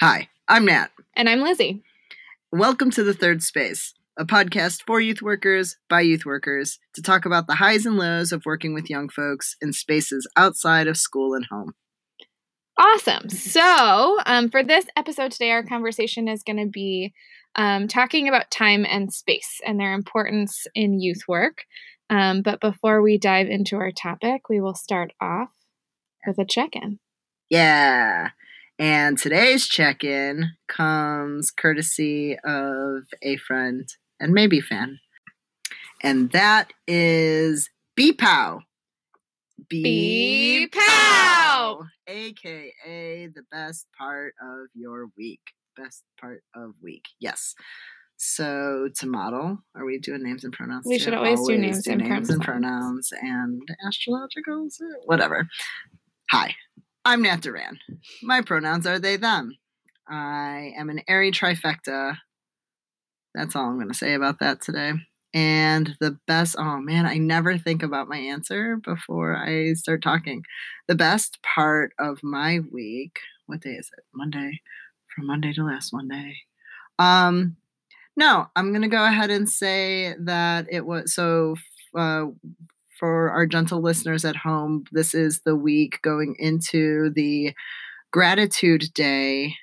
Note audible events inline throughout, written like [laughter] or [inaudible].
Hi, I'm Nat. And I'm Lizzie. Welcome to The Third Space, a podcast for youth workers by youth workers to talk about the highs and lows of working with young folks in spaces outside of school and home. Awesome. So, um, for this episode today, our conversation is going to be um, talking about time and space and their importance in youth work. Um, but before we dive into our topic, we will start off with a check in. Yeah. And today's check in comes courtesy of a friend and maybe fan. And that is BPOW. B Pow! AKA the best part of your week. Best part of week. Yes. So to model, are we doing names and pronouns? We too? should always do names and names and pronouns and astrologicals, whatever. Hi, I'm Nat Duran. My pronouns are they, them. I am an airy trifecta. That's all I'm going to say about that today. And the best, oh man, I never think about my answer before I start talking. The best part of my week, what day is it? Monday, from Monday to last Monday. Um, no, I'm going to go ahead and say that it was so uh, for our gentle listeners at home, this is the week going into the Gratitude Day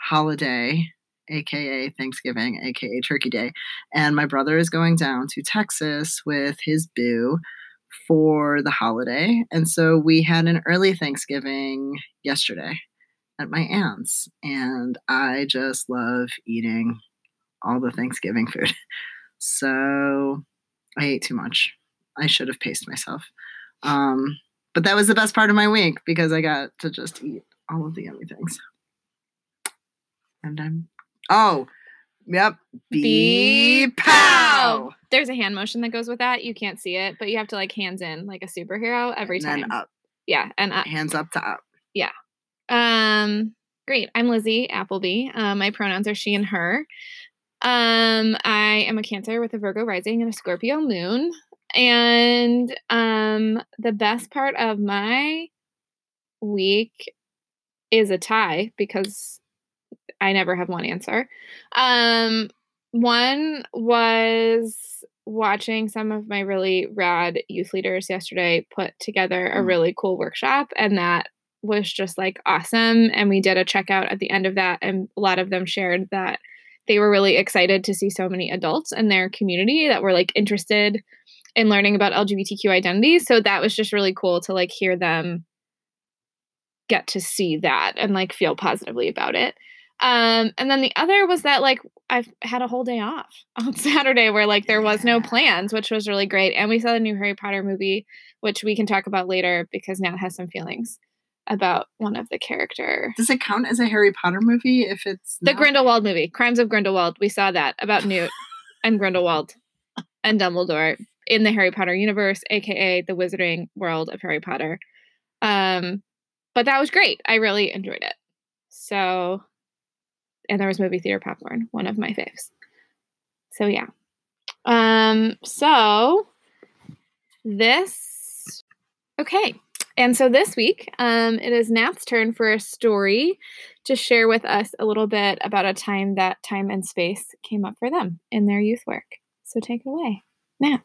holiday, aka Thanksgiving, aka Turkey Day. And my brother is going down to Texas with his boo for the holiday. And so we had an early Thanksgiving yesterday at my aunt's. And I just love eating all the Thanksgiving food. [laughs] So I ate too much. I should have paced myself. Um, but that was the best part of my week because I got to just eat all of the yummy things. And I'm oh, yep, B pow. There's a hand motion that goes with that. You can't see it, but you have to like hands in like a superhero every and time. then up, Yeah, and up. hands up to up. Um, great. I'm Lizzie Appleby. Um, my pronouns are she and her. Um, I am a Cancer with a Virgo rising and a Scorpio moon. And um, the best part of my week is a tie because I never have one answer. Um, one was watching some of my really rad youth leaders yesterday put together a Mm. really cool workshop, and that was just like awesome. And we did a checkout at the end of that, and a lot of them shared that they were really excited to see so many adults in their community that were like interested in learning about LGBTQ identities. So that was just really cool to like hear them get to see that and like feel positively about it. Um, and then the other was that like I've had a whole day off [laughs] on Saturday where like there was no plans, which was really great. And we saw the new Harry Potter movie, which we can talk about later because Nat has some feelings about one of the character. Does it count as a Harry Potter movie if it's The not? Grindelwald movie, Crimes of Grindelwald. We saw that about Newt and Grindelwald and Dumbledore in the Harry Potter universe, aka the Wizarding world of Harry Potter. Um, but that was great. I really enjoyed it. So, and there was movie theater popcorn, one of my faves. So yeah. Um, so this okay. And so this week, um, it is Nat's turn for a story to share with us a little bit about a time that time and space came up for them in their youth work. So take it away. Nat.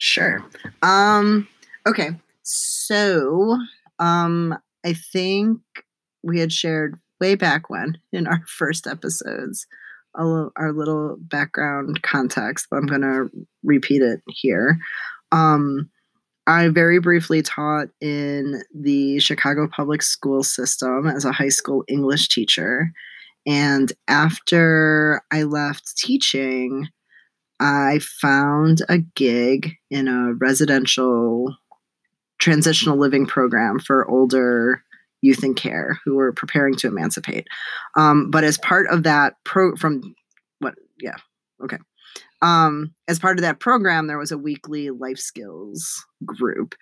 Sure. Um. Okay. So, um, I think we had shared way back when in our [laughs] first episodes little, our little background context, but I'm going to repeat it here. Um, I very briefly taught in the Chicago public school system as a high school English teacher. And after I left teaching, I found a gig in a residential transitional living program for older youth in care who were preparing to emancipate. Um, but as part of that pro from what yeah okay um, as part of that program there was a weekly life skills group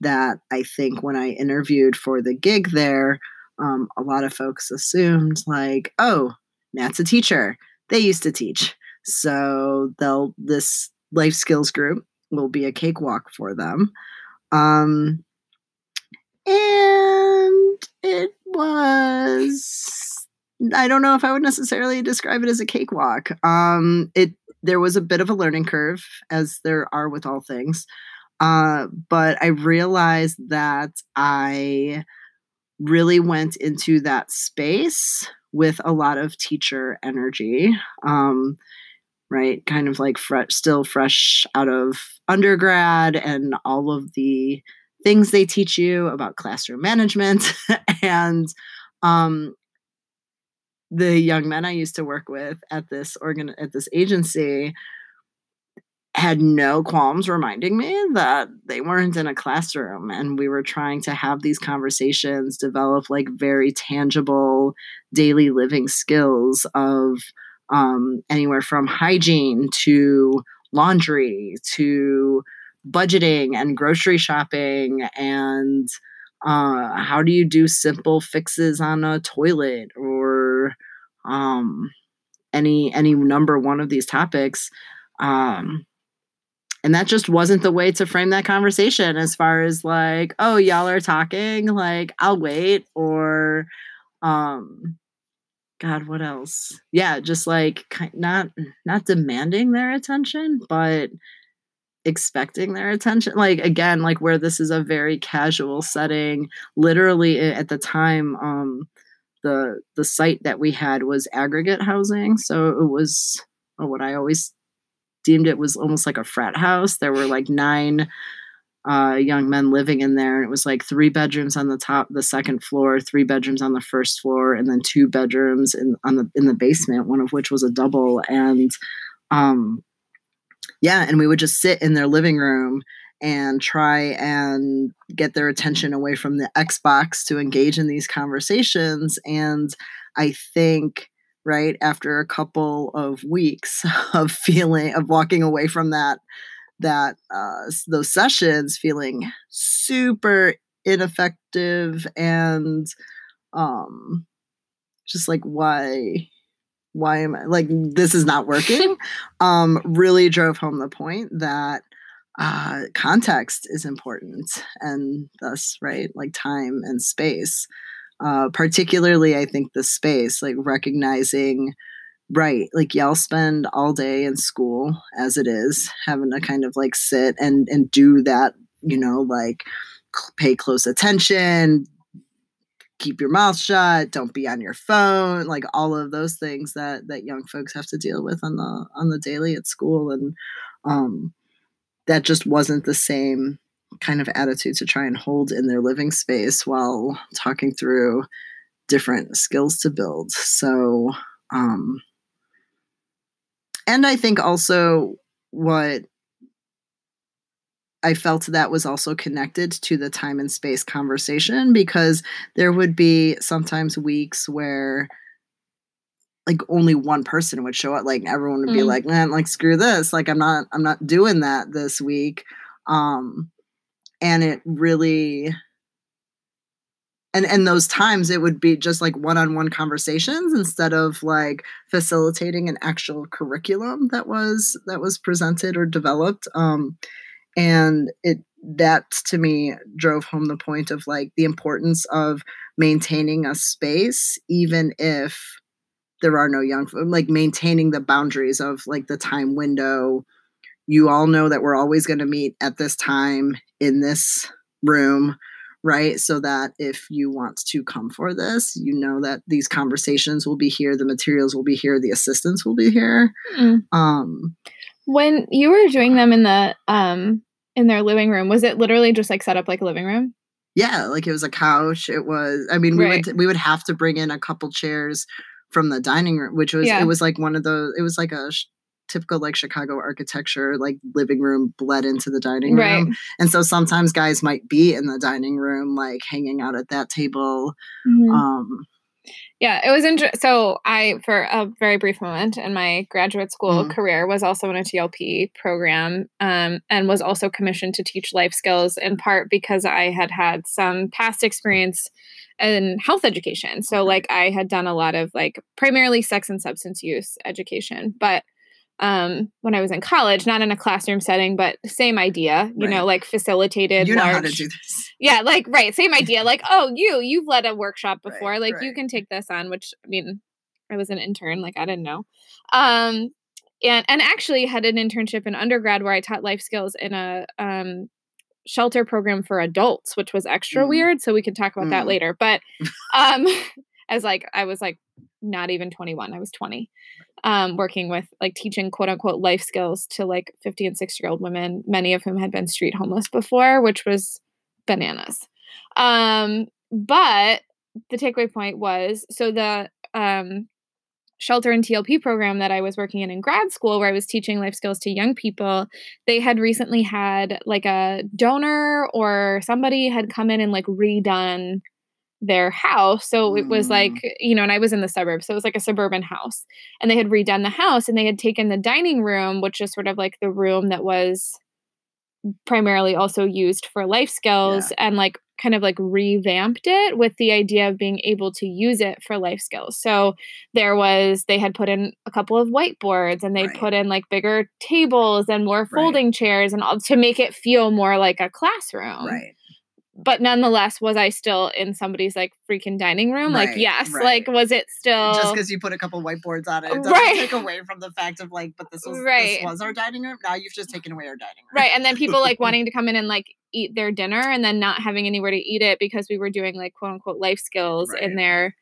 that I think when I interviewed for the gig there, um, a lot of folks assumed like, oh, Nat's a teacher. They used to teach. So they'll this life skills group will be a cakewalk for them. Um, and it was I don't know if I would necessarily describe it as a cakewalk. Um, it there was a bit of a learning curve, as there are with all things. Uh, but I realized that I really went into that space with a lot of teacher energy. Um, right, kind of like still fresh out of undergrad, and all of the things they teach you about classroom management [laughs] and um, the young men I used to work with at this organ at this agency had no qualms reminding me that they weren't in a classroom and we were trying to have these conversations develop like very tangible daily living skills of um, anywhere from hygiene to laundry to budgeting and grocery shopping and uh, how do you do simple fixes on a toilet or um, any any number one of these topics um, and that just wasn't the way to frame that conversation as far as like oh y'all are talking like i'll wait or um god what else? Yeah just like not not demanding their attention but expecting their attention. Like again like where this is a very casual setting literally at the time um the the site that we had was aggregate housing so it was what i always deemed it was almost like a frat house. There were like nine uh, young men living in there and it was like three bedrooms on the top the second floor three bedrooms on the first floor and then two bedrooms in on the in the basement one of which was a double and um yeah, and we would just sit in their living room and try and get their attention away from the Xbox to engage in these conversations. And I think, right, after a couple of weeks [laughs] of feeling, of walking away from that, that, uh, those sessions feeling super ineffective and, um, just like, why, why am I like this is not working? [laughs] um, really drove home the point that uh, context is important and thus, right, like time and space. Uh, particularly, I think the space, like recognizing, right, like y'all spend all day in school as it is, having to kind of like sit and and do that, you know, like pay close attention, keep your mouth shut don't be on your phone like all of those things that that young folks have to deal with on the on the daily at school and um that just wasn't the same kind of attitude to try and hold in their living space while talking through different skills to build. So um and i think also what I felt that was also connected to the time and space conversation because there would be sometimes weeks where like only one person would show up. Like everyone would be mm. like man like screw this. Like i'm not i'm not doing that this week. Um and it really and those times it would be just like one-on-one conversations instead of like facilitating an actual curriculum that was that was presented or developed. Um and it that to me drove home the point of like the importance of maintaining a space even if there are no young like maintaining the boundaries of like the time window. You all know that we're always going to meet at this time in this room right so that if you want to come for this you know that these conversations will be here the materials will be here the assistants will be here mm. um when you were doing them in the um in their living room, was it literally just like set up like a living room? Yeah, like it was a couch. It was. I mean, we right. would we would have to bring in a couple chairs from the dining room, which was yeah. it was like one of those. It was like a typical like Chicago architecture, like living room bled into the dining room. Right. And so sometimes guys might be in the dining room, like hanging out at that table. Mm-hmm. Um, yeah, it was interesting. So I, for a very brief moment in my graduate school mm-hmm. career, was also in a TLP program um, and was also commissioned to teach life skills in part because I had had some past experience in health education. So like I had done a lot of like primarily sex and substance use education, but um when I was in college, not in a classroom setting, but same idea, you right. know, like facilitated. You know large, how to do this. Yeah, like right, same idea. Like, [laughs] oh, you you've led a workshop before, right, like right. you can take this on, which I mean, I was an intern, like I didn't know. Um, and and actually had an internship in undergrad where I taught life skills in a um, shelter program for adults, which was extra Mm. weird. So we could talk about that Mm. later. But um, [laughs] as like I was like not even 21, I was 20, um, working with like teaching quote unquote life skills to like 50 and 60 year old women, many of whom had been street homeless before, which was bananas. Um, but the takeaway point was so the um, shelter and TLP program that I was working in in grad school, where I was teaching life skills to young people, they had recently had like a donor or somebody had come in and like redone their house. So it was Mm. like, you know, and I was in the suburbs. So it was like a suburban house. And they had redone the house and they had taken the dining room, which is sort of like the room that was primarily also used for life skills and like kind of like revamped it with the idea of being able to use it for life skills. So there was they had put in a couple of whiteboards and they Right. put in like bigger tables and more Right. folding chairs and all to make it feel more like a classroom right. But nonetheless was i still in somebody's like freaking dining room like yes right. like was it still Just because you put a couple whiteboards on it, it doesn't Right. take away from the fact of like, but this was Right. this was our dining room. Now you've just taken away our dining room. right and then people like [laughs] wanting to come in and like eat their dinner and then not having anywhere to eat it because we were doing like quote unquote life skills in their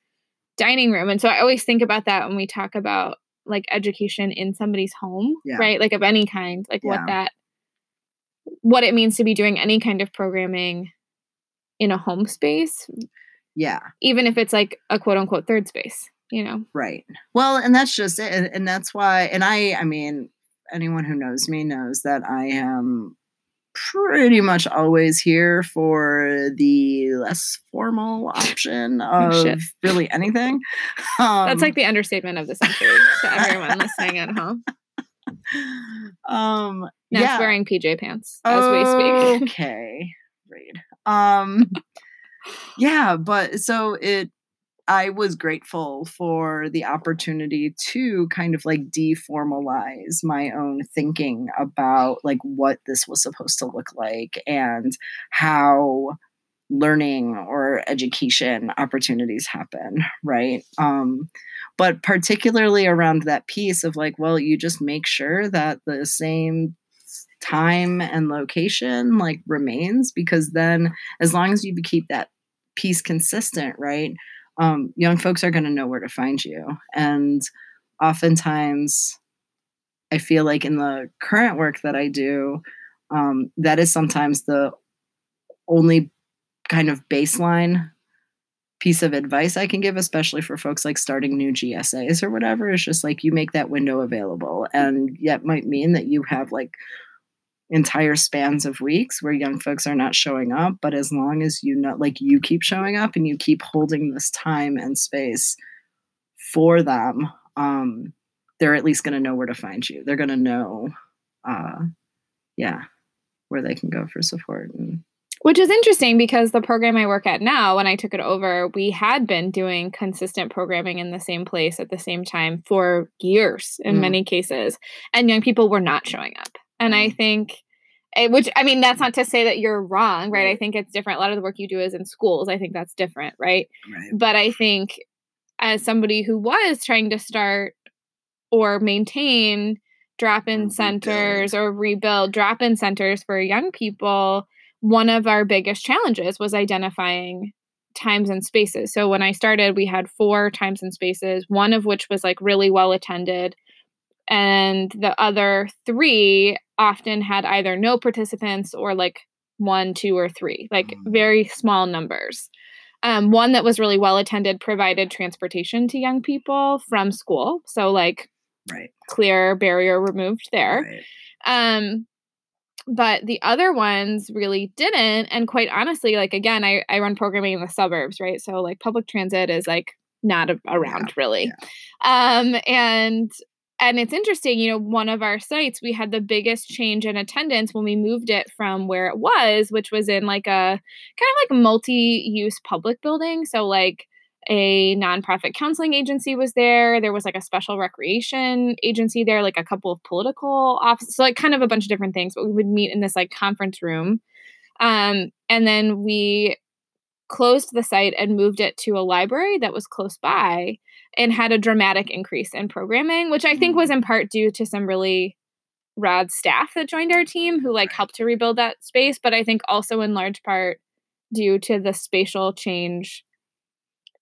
dining room and so i always think about that when we talk about like education in somebody's home Yeah. right like of any kind like what that what it means to be doing any kind of programming in a home space Yeah. even if it's like a quote unquote third space you know Right. Well, and that's just it. And, and that's why, and I, I mean, anyone who knows me knows that I am pretty much always here for the less formal option [laughs] Oh, of really anything. Um, [laughs] That's like the understatement of the century to everyone listening at home. [laughs] um, Now yeah. wearing PJ pants as we speak. Okay. Read. Um yeah, but so it I was grateful for the opportunity to kind of like deformalize my own thinking about like what this was supposed to look like and how learning or education opportunities happen, right? Um but particularly around that piece of like well you just make sure that the same time and location like remains because then as long as you keep that piece consistent right um, young folks are going to know where to find you and oftentimes i feel like in the current work that i do um, that is sometimes the only kind of baseline piece of advice I can give, especially for folks like starting new GSAs or whatever, is just like you make that window available. And yet might mean that you have like entire spans of weeks where young folks are not showing up. But as long as you know, like you keep showing up and you keep holding this time and space for them, um, they're at least going to know where to find you. They're going to know, uh, yeah, where they can go for support. And Which is interesting because the program I work at now, when I took it over, we had been doing consistent programming in the same place at the same time for years in Mm. many cases. And young people were not showing up. And I Mm. think, eh, which I mean, that's not to say that you're wrong, right? I think it's different. A lot of the work you do is in schools. I think that's different, right? right. But I think as somebody who was trying to start or maintain drop in centers or rebuild drop in centers for young people, one of our biggest challenges was identifying times and spaces. So when I started, we had four times and spaces, one of which was like really well attended. And the other three often had either no participants or like one, two, or three, like Mm. very small numbers. Um, one that was really well attended provided transportation to young people from school. So, like, Right. clear barrier removed there. Right. Um, but the other ones really didn't. And quite honestly, like again, I, I run programming in the suburbs, right? So like public transit is like not a- around really. Um, and and it's interesting, you know, one of our sites, we had the biggest change in attendance when we moved it from where it was, which was in like a kind of like multi-use public building. So like a nonprofit counseling agency was there. There was like a special recreation agency there, like a couple of political offices, so like kind of a bunch of different things. But we would meet in this like conference room, um, and then we closed the site and moved it to a library that was close by and had a dramatic increase in programming, which I think was Mm. in part due to some really rad staff that joined our team who like helped to rebuild that space, but I think also in large part due to the spatial change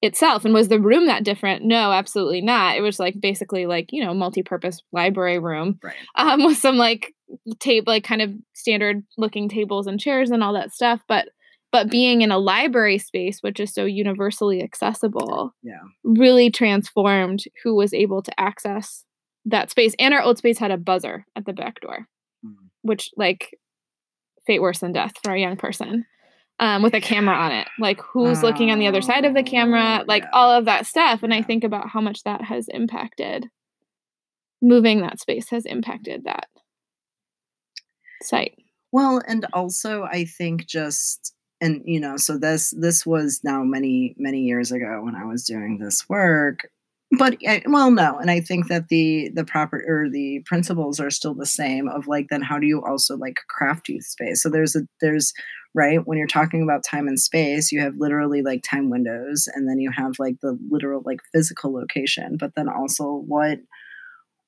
itself. And was the room that different? No, absolutely not. It was like basically like, you know, multi-purpose library room Right. um, [laughs] with some like tape, like kind of standard looking tables and chairs and all that stuff. But but being in a library space, which is so universally accessible, Yeah. really transformed who was able to access that space. And our old space had a buzzer at the back door, Mm. which like fate worse than death for a young person. Um, with a camera on it, like who's looking on the other side of the camera, Oh, like yeah. all of that stuff. And I think about how much that has impacted moving that space has impacted that site. Well, and also I think just and you know, so this this was now many many years ago when I was doing this work. But eh, well, no, and I think that the the proper or the principles are still the same. Of like, then how do you also like craft youth space? So there's a there's right when you're talking about time and space, you have literally like time windows, and then you have like the literal like physical location. But then also what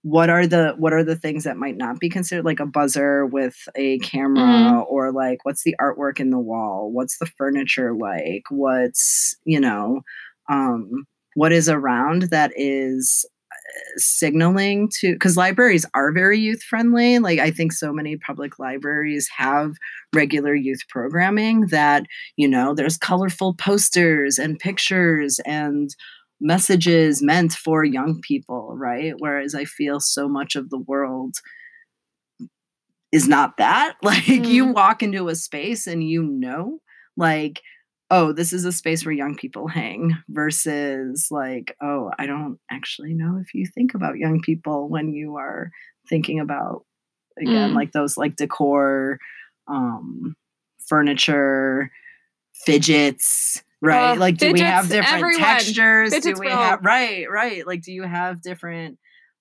what are the what are the things that might not be considered like a buzzer with a camera or like what's the artwork in the wall? What's the furniture like? What's you know um what is around that is uh, signaling to because libraries are very youth friendly like i think so many public libraries have regular youth programming that you know there's colorful posters and pictures and messages meant for young people, right? Whereas I feel so much of the world is not that. [laughs] Like you Mm. walk into a space and you know, like, oh, this is a space where young people hang versus like, oh, I don't actually know if you think about young people when you are thinking about again Mm. like those like decor um furniture fidgets right Ugh, like do we have different everyone. textures? Fidgets do we have right right like do you have different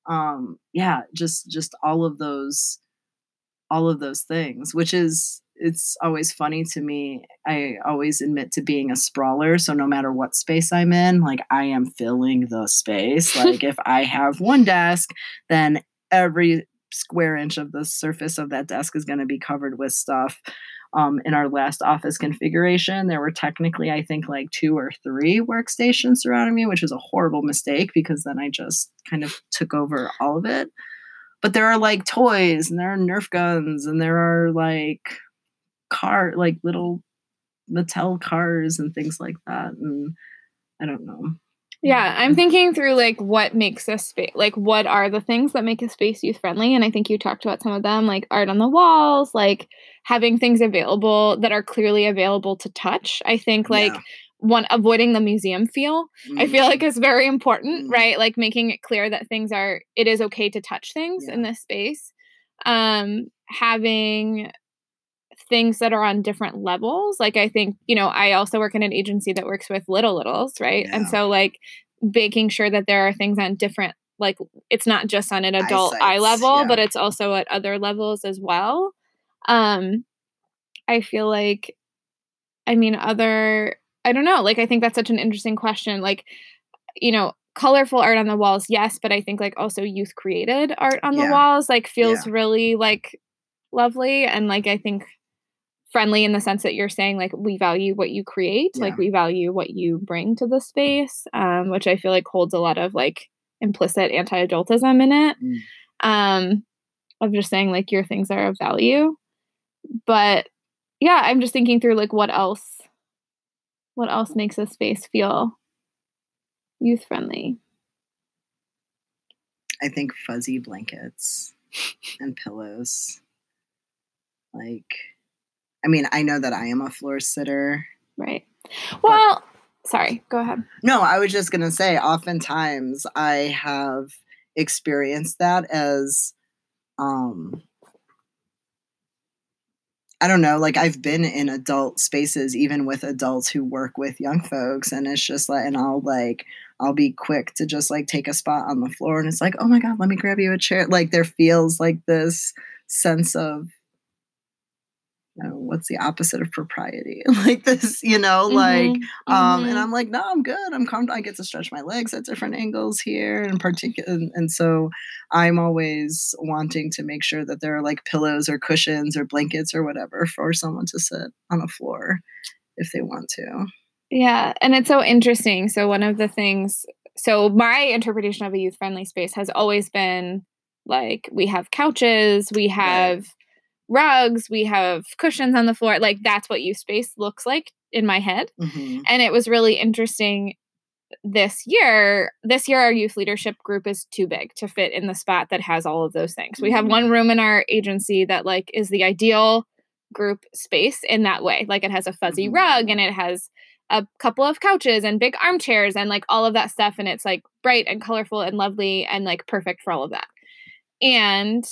um yeah just just all of those all of those things which is it's always funny to me. I always admit to being a sprawler so no matter what space i'm in like i am filling the space. [laughs] Like if i have one desk then every square inch of the surface of that desk is going to be covered with stuff um, in our last office configuration, there were technically, I think, like two or three workstations surrounding me, which was a horrible mistake because then I just kind of took over all of it. But there are like toys and there are Nerf guns and there are like car, like little Mattel cars and things like that. And I don't know. Yeah, I'm thinking through like what makes a space, like what are the things that make a space youth friendly, and I think you talked about some of them, like art on the walls, like having things available that are clearly available to touch. I think like Yeah. one avoiding the museum feel. I feel like is very important, Mm. right? Like making it clear that things are it is okay to touch things in this space. Um having things that are on different levels. Like I think, you know, I also work in an agency that works with little littles, right? And so like making sure that there are things on different like it's not just on an adult eye level, yeah. but it's also at other levels as well. Um I feel like I mean other I don't know, like I think that's such an interesting question. Like, you know, colorful art on the walls, yes, but I think like also youth created art on the walls like feels really like lovely and like I think friendly in the sense that you're saying like we value what you create, like we value what you bring to the space, um, which I feel like holds a lot of like implicit anti-adultism in it. Mm. Um, of just saying like your things are of value. But yeah, I'm just thinking through like what else what else makes a space feel youth friendly. I think fuzzy blankets and pillows. Like, I mean, I know that I am a floor sitter. Right. Well, sorry, go ahead. No, I was just going to say, oftentimes I have experienced that as, um, I don't know, like I've been in adult spaces, even with adults who work with young folks, and it's just like, and I'll like, I'll be quick to just like take a spot on the floor, and it's like, oh my God, let me grab you a chair. Like, there feels like this sense of, you know, what's the opposite of propriety? [laughs] like this, you know, like, Mhm, um, mhm. and I'm like, no, I'm good. I'm comfortable. I get to stretch my legs at different angles here in particular. And, and so I'm always wanting to make sure that there are like pillows or cushions or blankets or whatever for someone to sit on a floor if they want to. Yeah, and it's so interesting. So one of the things so my interpretation of a youth friendly space has always been like we have couches, we have rugs, we have cushions on the floor. Like that's what youth space looks like in my head. Mhm. And it was really interesting this year. This year our youth leadership group is too big to fit in the spot that has all of those things. We have Mhm. one room in our agency that like is the ideal group space in that way. Like it has a fuzzy Mhm. rug and it has a couple of couches and big armchairs and like all of that stuff and it's like bright and colorful and lovely and like perfect for all of that. And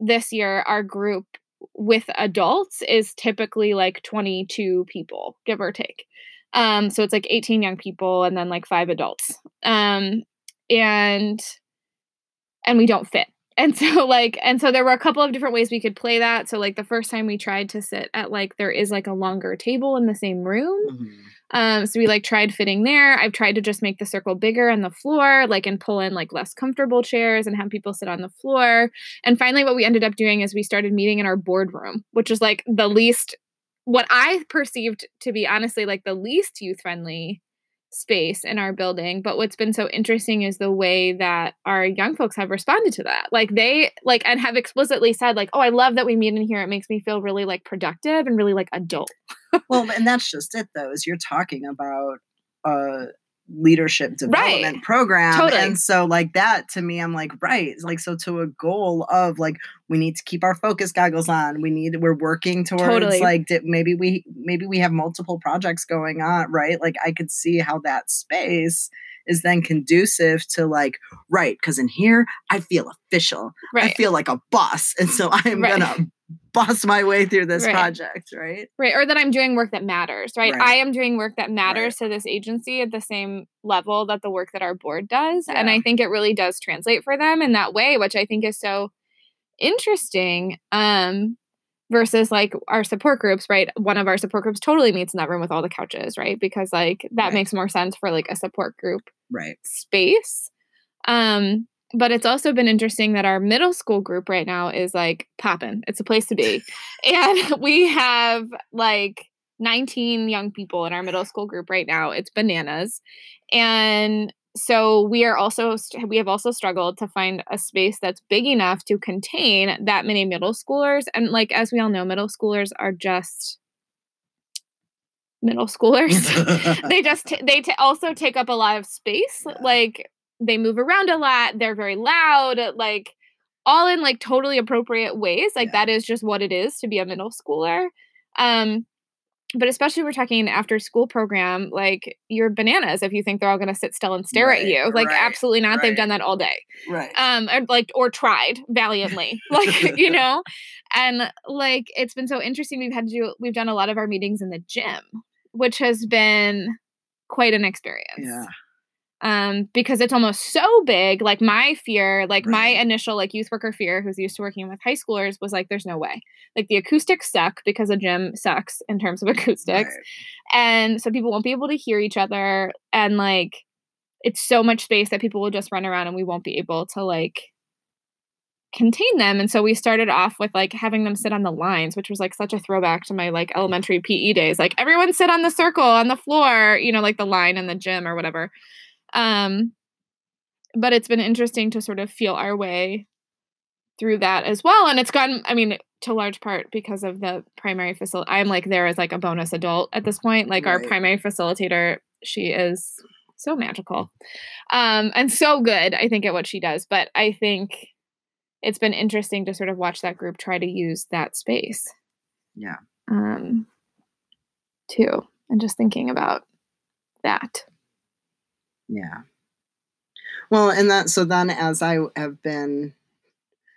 this year our group with adults is typically like 22 people, give or take. Um so it's like 18 young people and then like 5 adults. Um and and we don't fit. [laughs] And so like and so there were a couple of different ways we could play that. So like the first time we tried to sit at like there is like a longer table in the same room. Mhm. Um, so we like tried fitting there. I've tried to just make the circle bigger on the floor, like and pull in like less comfortable chairs and have people sit on the floor. And finally, what we ended up doing is we started meeting in our boardroom, which is like the least, what I perceived to be honestly like the least youth friendly space in our building. But what's been so interesting is the way that our young folks have responded to that. Like they like and have explicitly said, like, oh, I love that we meet in here. It makes me feel really like productive and really like adult. [laughs] well, and that's just it, though, is you're talking about a leadership development program. Totally. And so, like, that to me, I'm like, right. Like, so to a goal of like, we need to keep our focus goggles on. We need, we're working towards Totally. like, maybe we, maybe we have multiple projects going on, right? Like, I could see how that space is then conducive to like, right. Cause in here, I feel official. I feel like a boss. And so I'm Right. gonna boss my way through this Right. project, right? right or that i'm doing work that matters right, Right. i am doing work that matters to this agency at the same level that the work that our board does and i think it really does translate for them in that way which i think is so interesting um versus like our support groups right one of our support groups totally meets in that room with all the couches right because like that Right. makes more sense for like a support group Right. space. Um, but it's also been interesting that our middle school group right now is like popping. It's a place to be. [laughs] and [laughs] we have like 19 young people in our middle school group right now. It's bananas. And so we are also we have also struggled to find a space that's big enough to contain that many middle schoolers and like as we all know middle schoolers are just middle schoolers [laughs] they just t- they t- also take up a lot of space Yeah. like they move around a lot they're very loud like all in like totally appropriate ways like Yeah. that is just what it is to be a middle schooler um but especially we're talking after school program like you're bananas if you think they're all going to sit still and stare at you like right, absolutely not they've done that all day right. um or like or tried valiantly [laughs] like [laughs] you know and like it's been so interesting we've had to do we've done a lot of our meetings in the gym which has been quite an experience yeah. Um because it's almost so big like my fear like my initial like youth worker fear who's used to working with high schoolers was like there's no way. Like the acoustics suck because a gym sucks in terms of [laughs] acoustics Right. and so people won't be able to hear each other and like it's so much space that people will just run around and we won't be able to like contain them and so we started off with like having them sit on the lines which was like such a throwback to my like elementary PE days like everyone sit on the circle on the floor you know like the line in the gym or whatever um but it's been interesting to sort of feel our way through that as well and it's gotten, I mean to large part because of the primary facility i'm like there as like a bonus adult at this point like our primary facilitator she is so magical. Um and so good i think at what she does but i think it's been interesting to sort of watch that group try to use that space. Yeah. um too and just thinking about that Yeah. Well, and that so then as I have been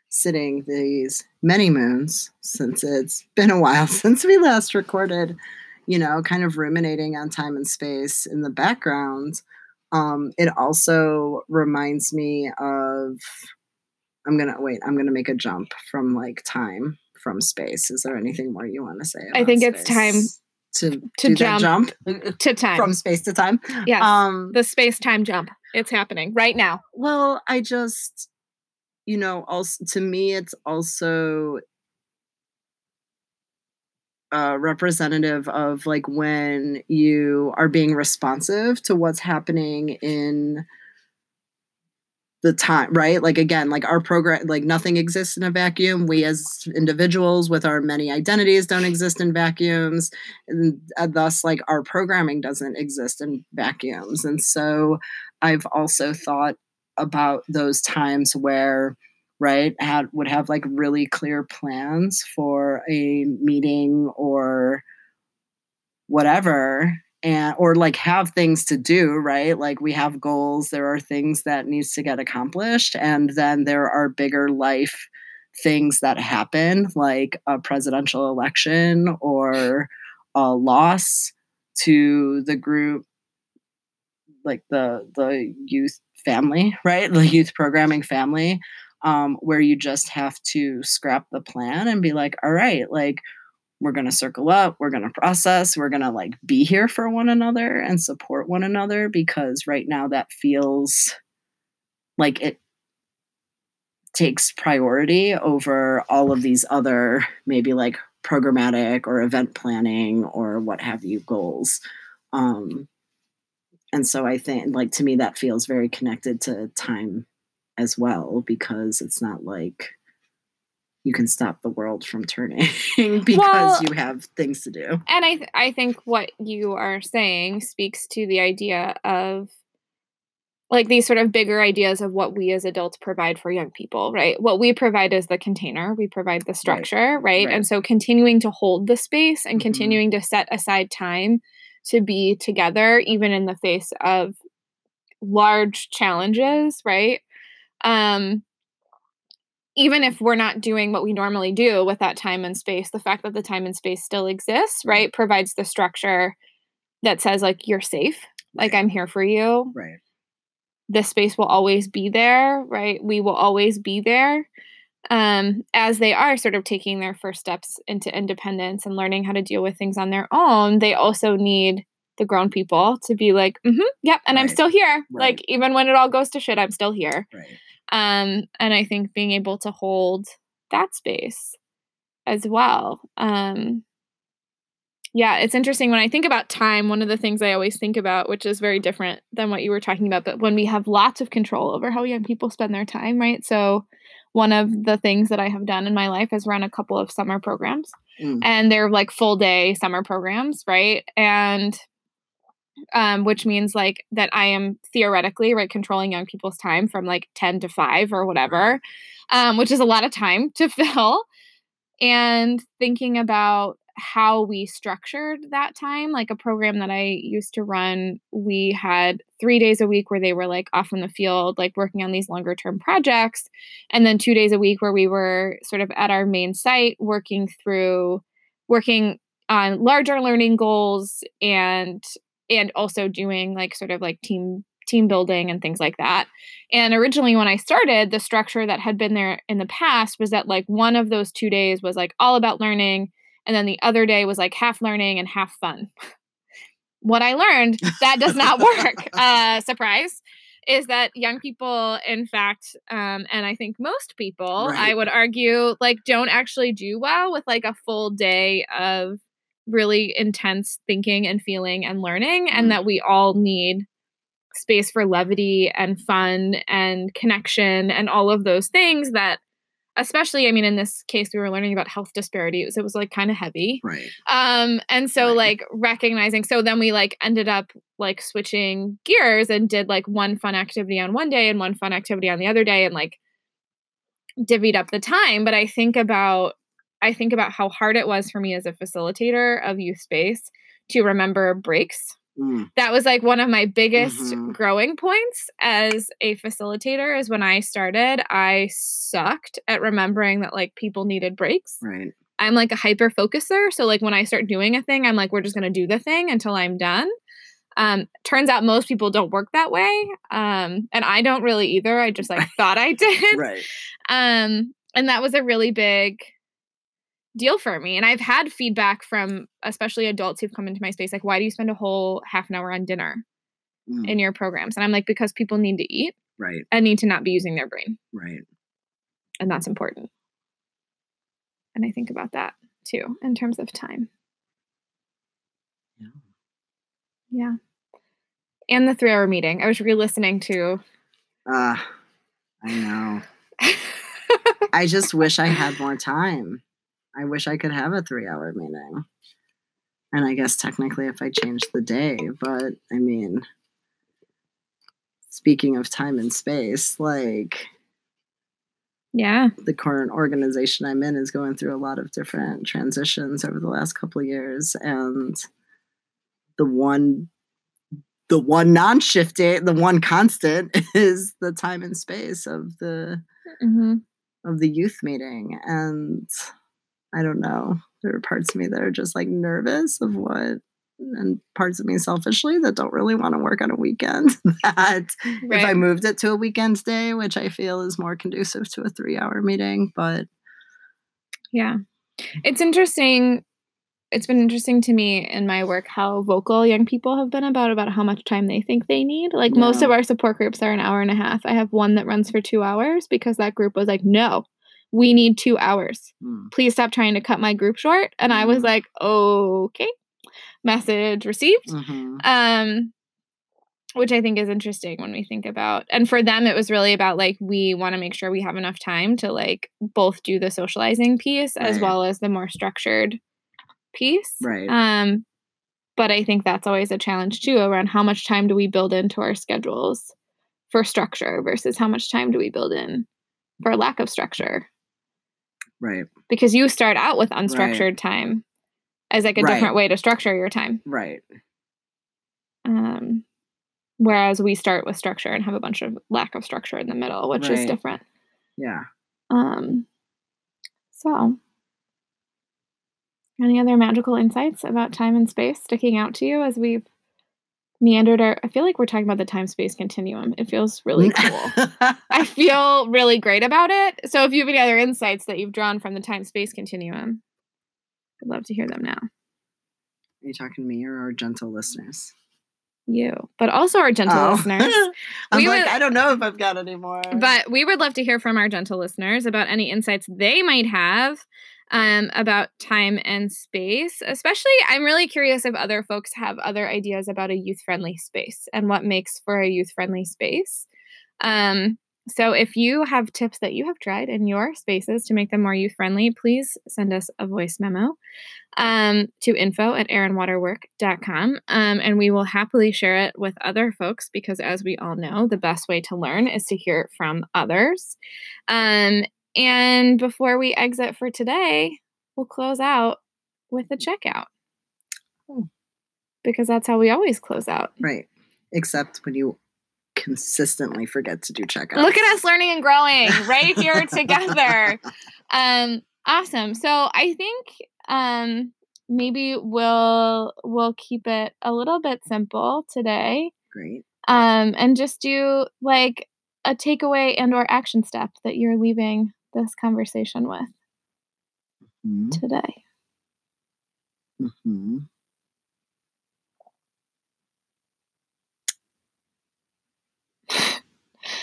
sitting these many moons since it's [laughs] been a while since we last recorded, you know, kind of ruminating on time and space in the background, um, it also reminds me of I'm gonna wait, I'm gonna make a jump from like time from space. Is there anything more you want to say? I think it's time to to do jump, that jump to time. from space to time. yes, Um, the space time jump. It's happening right now. Well, I just, you know, also to me, it's also uh, representative of like when you are being responsive to what's happening in the time, right? Like again, like our program, like nothing exists in a vacuum. We as individuals with our many identities don't exist in vacuums, and, and thus, like our programming doesn't exist in vacuums. And so, I've also thought about those times where right had would have like really clear plans for a meeting or whatever and or like have things to do right? Like we have goals there are things that needs to get accomplished and then there are bigger life things that happen like a presidential election or a loss to the group like the the youth family right? The youth programming family um, where you just have to scrap the plan and be like all right like we're going to circle up we're going to process we're going to like be here for one another and support one another because right now that feels like it takes priority over all of these other maybe like programmatic or event planning or what have you goals. Um and so i think like to me that feels very connected to time as well because it's not like you can stop the world from turning [laughs] because Well- you have things to do And I th- I think what you are saying speaks to the idea of like these sort of bigger ideas of what we as adults provide for young people, right? What we provide is the container, we provide the structure, right? right. And so continuing to hold the space and Mhm. continuing to set aside time to be together even in the face of large challenges, right? Um even if we're not doing what we normally do with that time and space, the fact that the time and space still exists, right, provides the structure that says, like, you're safe, like, Right. I'm here for you. right This space will always be there, right? We will always be there. Um, as they are sort of taking their first steps into independence and learning how to deal with things on their own, they also need the grown people to be like, mm-hmm, yep, and I'm still here. Right. Like, even when it all goes to shit, I'm still here right um and i think being able to hold that space as well um yeah it's interesting. When i think about time one of the things i always think about which is very different than what you were talking about but when we have lots of control over how young people spend their time right? So one of the things that i have done in my life is run a couple of summer programs Mm. and they're like full day summer programs right? And um, which means like that I am theoretically right controlling young people's time from like 10 to 5 or whatever, um, which is a lot of time to [laughs] fill. And thinking about how we structured that time, like a program that I used to run, we had three days a week where they were like off in the field, like working on these longer term projects. And then two days a week where we were sort of at our main site working through, working on larger learning goals and and also doing like sort of like team team building and things like that. And originally when I started, the structure that had been there in the past was that like one of those 2 days was like all about learning and then the other day was like half learning and half fun. [laughs] what I learned that does not work. [laughs] uh surprise is that young people in fact um and I think most people I would argue like don't actually do well with like a full day of really intense thinking and feeling and learning and Mm. that we all need space for levity and fun and connection and all of those things that especially i mean in this case we were learning about health disparities it was like kind of heavy right um and so Right. like recognizing so then we like ended up like switching gears and did like one fun activity on one day and one fun activity on the other day and like divvied up the time but i think about i think about how hard it was for me as a facilitator of youth space to remember breaks Mm. that was like one of my biggest Mhm. growing points as a facilitator is when i started i sucked at remembering that like people needed breaks right I'm like a hyper focuser. So like when I start doing a thing, I'm like, we're just gonna do the thing until I'm done. Um, turns out most people don't work that way. Um, and I don't really either. I just like thought I [laughs] did. right Um, and that was a really big deal for me. And I've had feedback from especially adults who've come into my space like, why do you spend a whole half an hour on dinner Mm, in your programs? And I'm like, because people need to eat right, and need to not be using their brain. right. And that's important. And I think about that too in terms of time. Yeah. Yeah. And the three hour meeting. I was re listening to. Uh, I know. [laughs] I just wish I had more time. I wish I could have a three hour meeting. And I guess technically if I changed the day, but I mean, speaking of time and space, like yeah. the current organization I'm in is going through a lot of different transitions over the last couple of years. And the one the one non-shifting, the one constant [laughs] is the time and space of the hmm of the youth meeting. And I don't know. There are parts of me that are just like nervous of what and parts of me selfishly that don't really want to work on a weekend. [laughs] that if I moved it to a weekend day, which I feel is more conducive to a three hour meeting, but Yeah. It's interesting. It's been interesting to me in my work how vocal young people have been about about how much time they think they need. Like most of our support groups are an hour and a half. I have one that runs for 2 hours because that group was like, "No. We need 2 hours. hmm, Please stop trying to cut my group short." And I was Mm. like, "Okay." Message received. mhm, Um which I think is interesting when we think about and for them it was really about like we want to make sure we have enough time to like both do the socializing piece as well as the more structured piece. right. Um but I think that's always a challenge too around how much time do we build into our schedules for structure versus how much time do we build in for lack of structure? Right. Because you start out with unstructured time as like a Right. different way to structure your time. Right. Um, whereas we start with structure and have a bunch of lack of structure in the middle, which is different. Yeah. Um, so, any other magical insights about time and space sticking out to you as we've meandered our? I feel like we're talking about the time space continuum. It feels really [laughs] cool. I feel really great about it. So, if you have any other insights that you've drawn from the time space continuum, I'd love to hear them now. Are you talking to me or our gentle listeners? You, but also our gentle Oh. listeners. [laughs] I'm We like, would- I don't know if I've got any more. But we would love to hear from our gentle listeners about any insights they might have um, about time and space. Especially, I'm really curious if other folks have other ideas about a youth friendly space and what makes for a youth friendly space. Um, so, if you have tips that you have tried in your spaces to make them more youth friendly, please send us a voice memo um, to info at airandwaterwork.com. Um, and we will happily share it with other folks because, as we all know, the best way to learn is to hear it from others. Um, and before we exit for today, we'll close out with a checkout Oh. because that's how we always close out. right. Except when you consistently forget to do checkout. Look at us learning and growing right here [laughs] together. Um, awesome. So I think um maybe we'll we'll keep it a little bit simple today. Great. Um, and just do like a takeaway and or action step that you're leaving this conversation with Mhm, today.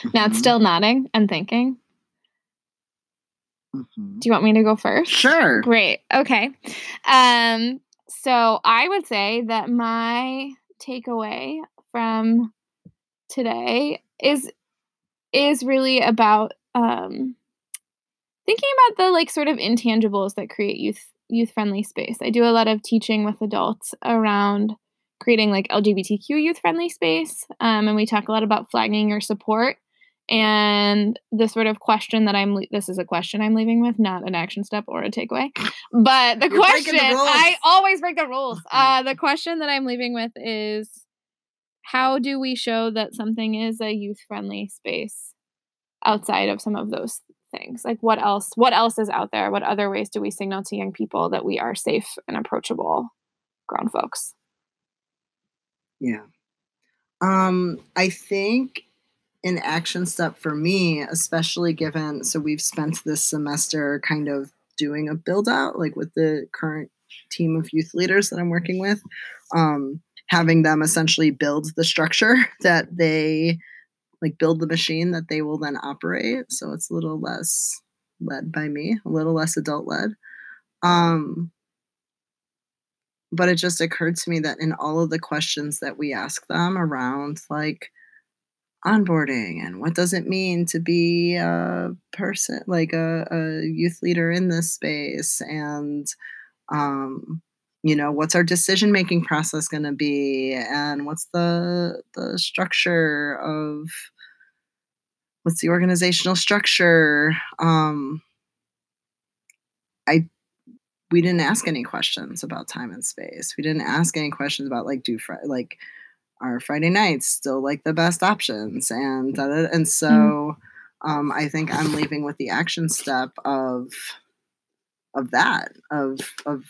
Mhm. Now it's still nodding and thinking. mhm. Do you want me to go first? Sure. Great. Okay. Um, so I would say that my takeaway from today is is really about um thinking about the like sort of intangibles that create youth youth friendly space. I do a lot of teaching with adults around creating like LGBTQ youth friendly space. Um, and we talk a lot about flagging your support and the sort of question that I'm this is a question I'm leaving with, not an action step or a takeaway. But the You're question the. I always break the rules. Uh, the question that I'm leaving with is how do we show that something is a youth friendly space outside of some of those things? Like what else what else is out there? What other ways do we signal to young people that we are safe and approachable grown folks? Yeah. Um, I think an action step for me, especially given so we've spent this semester kind of doing a build out, like with the current team of youth leaders that I'm working with, um, having them essentially build the structure [laughs] that they like build the machine that they will then operate. So it's a little less led by me, a little less adult led. Um, but it just occurred to me that in all of the questions that we ask them around like onboarding and what does it mean to be a person like a, a youth leader in this space? And um, you know what's our decision making process going to be? And what's the the structure of what's the organizational structure? Um, i we didn't ask any questions about time and space. We didn't ask any questions about like do fr- like are Friday nights still like the best options and and so mm-hmm. um, I think I'm leaving with the action step of of that of of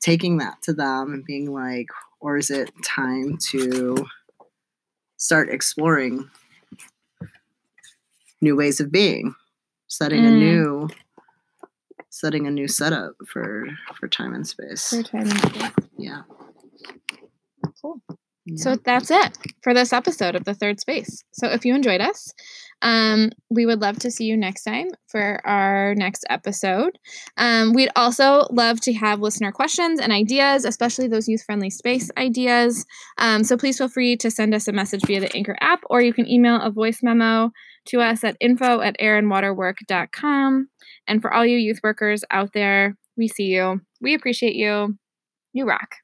taking that to them and being like or is it time to start exploring new ways of being setting mm. a new setting a new setup for for time and space. For time and space. Yeah. Cool. So that's it for this episode of the third space. So if you enjoyed us, um, we would love to see you next time for our next episode. Um, we'd also love to have listener questions and ideas, especially those youth friendly space ideas. Um, so please feel free to send us a message via the Anchor app, or you can email a voice memo to us at info at airandwaterwork.com. And for all you youth workers out there, we see you. We appreciate you. You rock.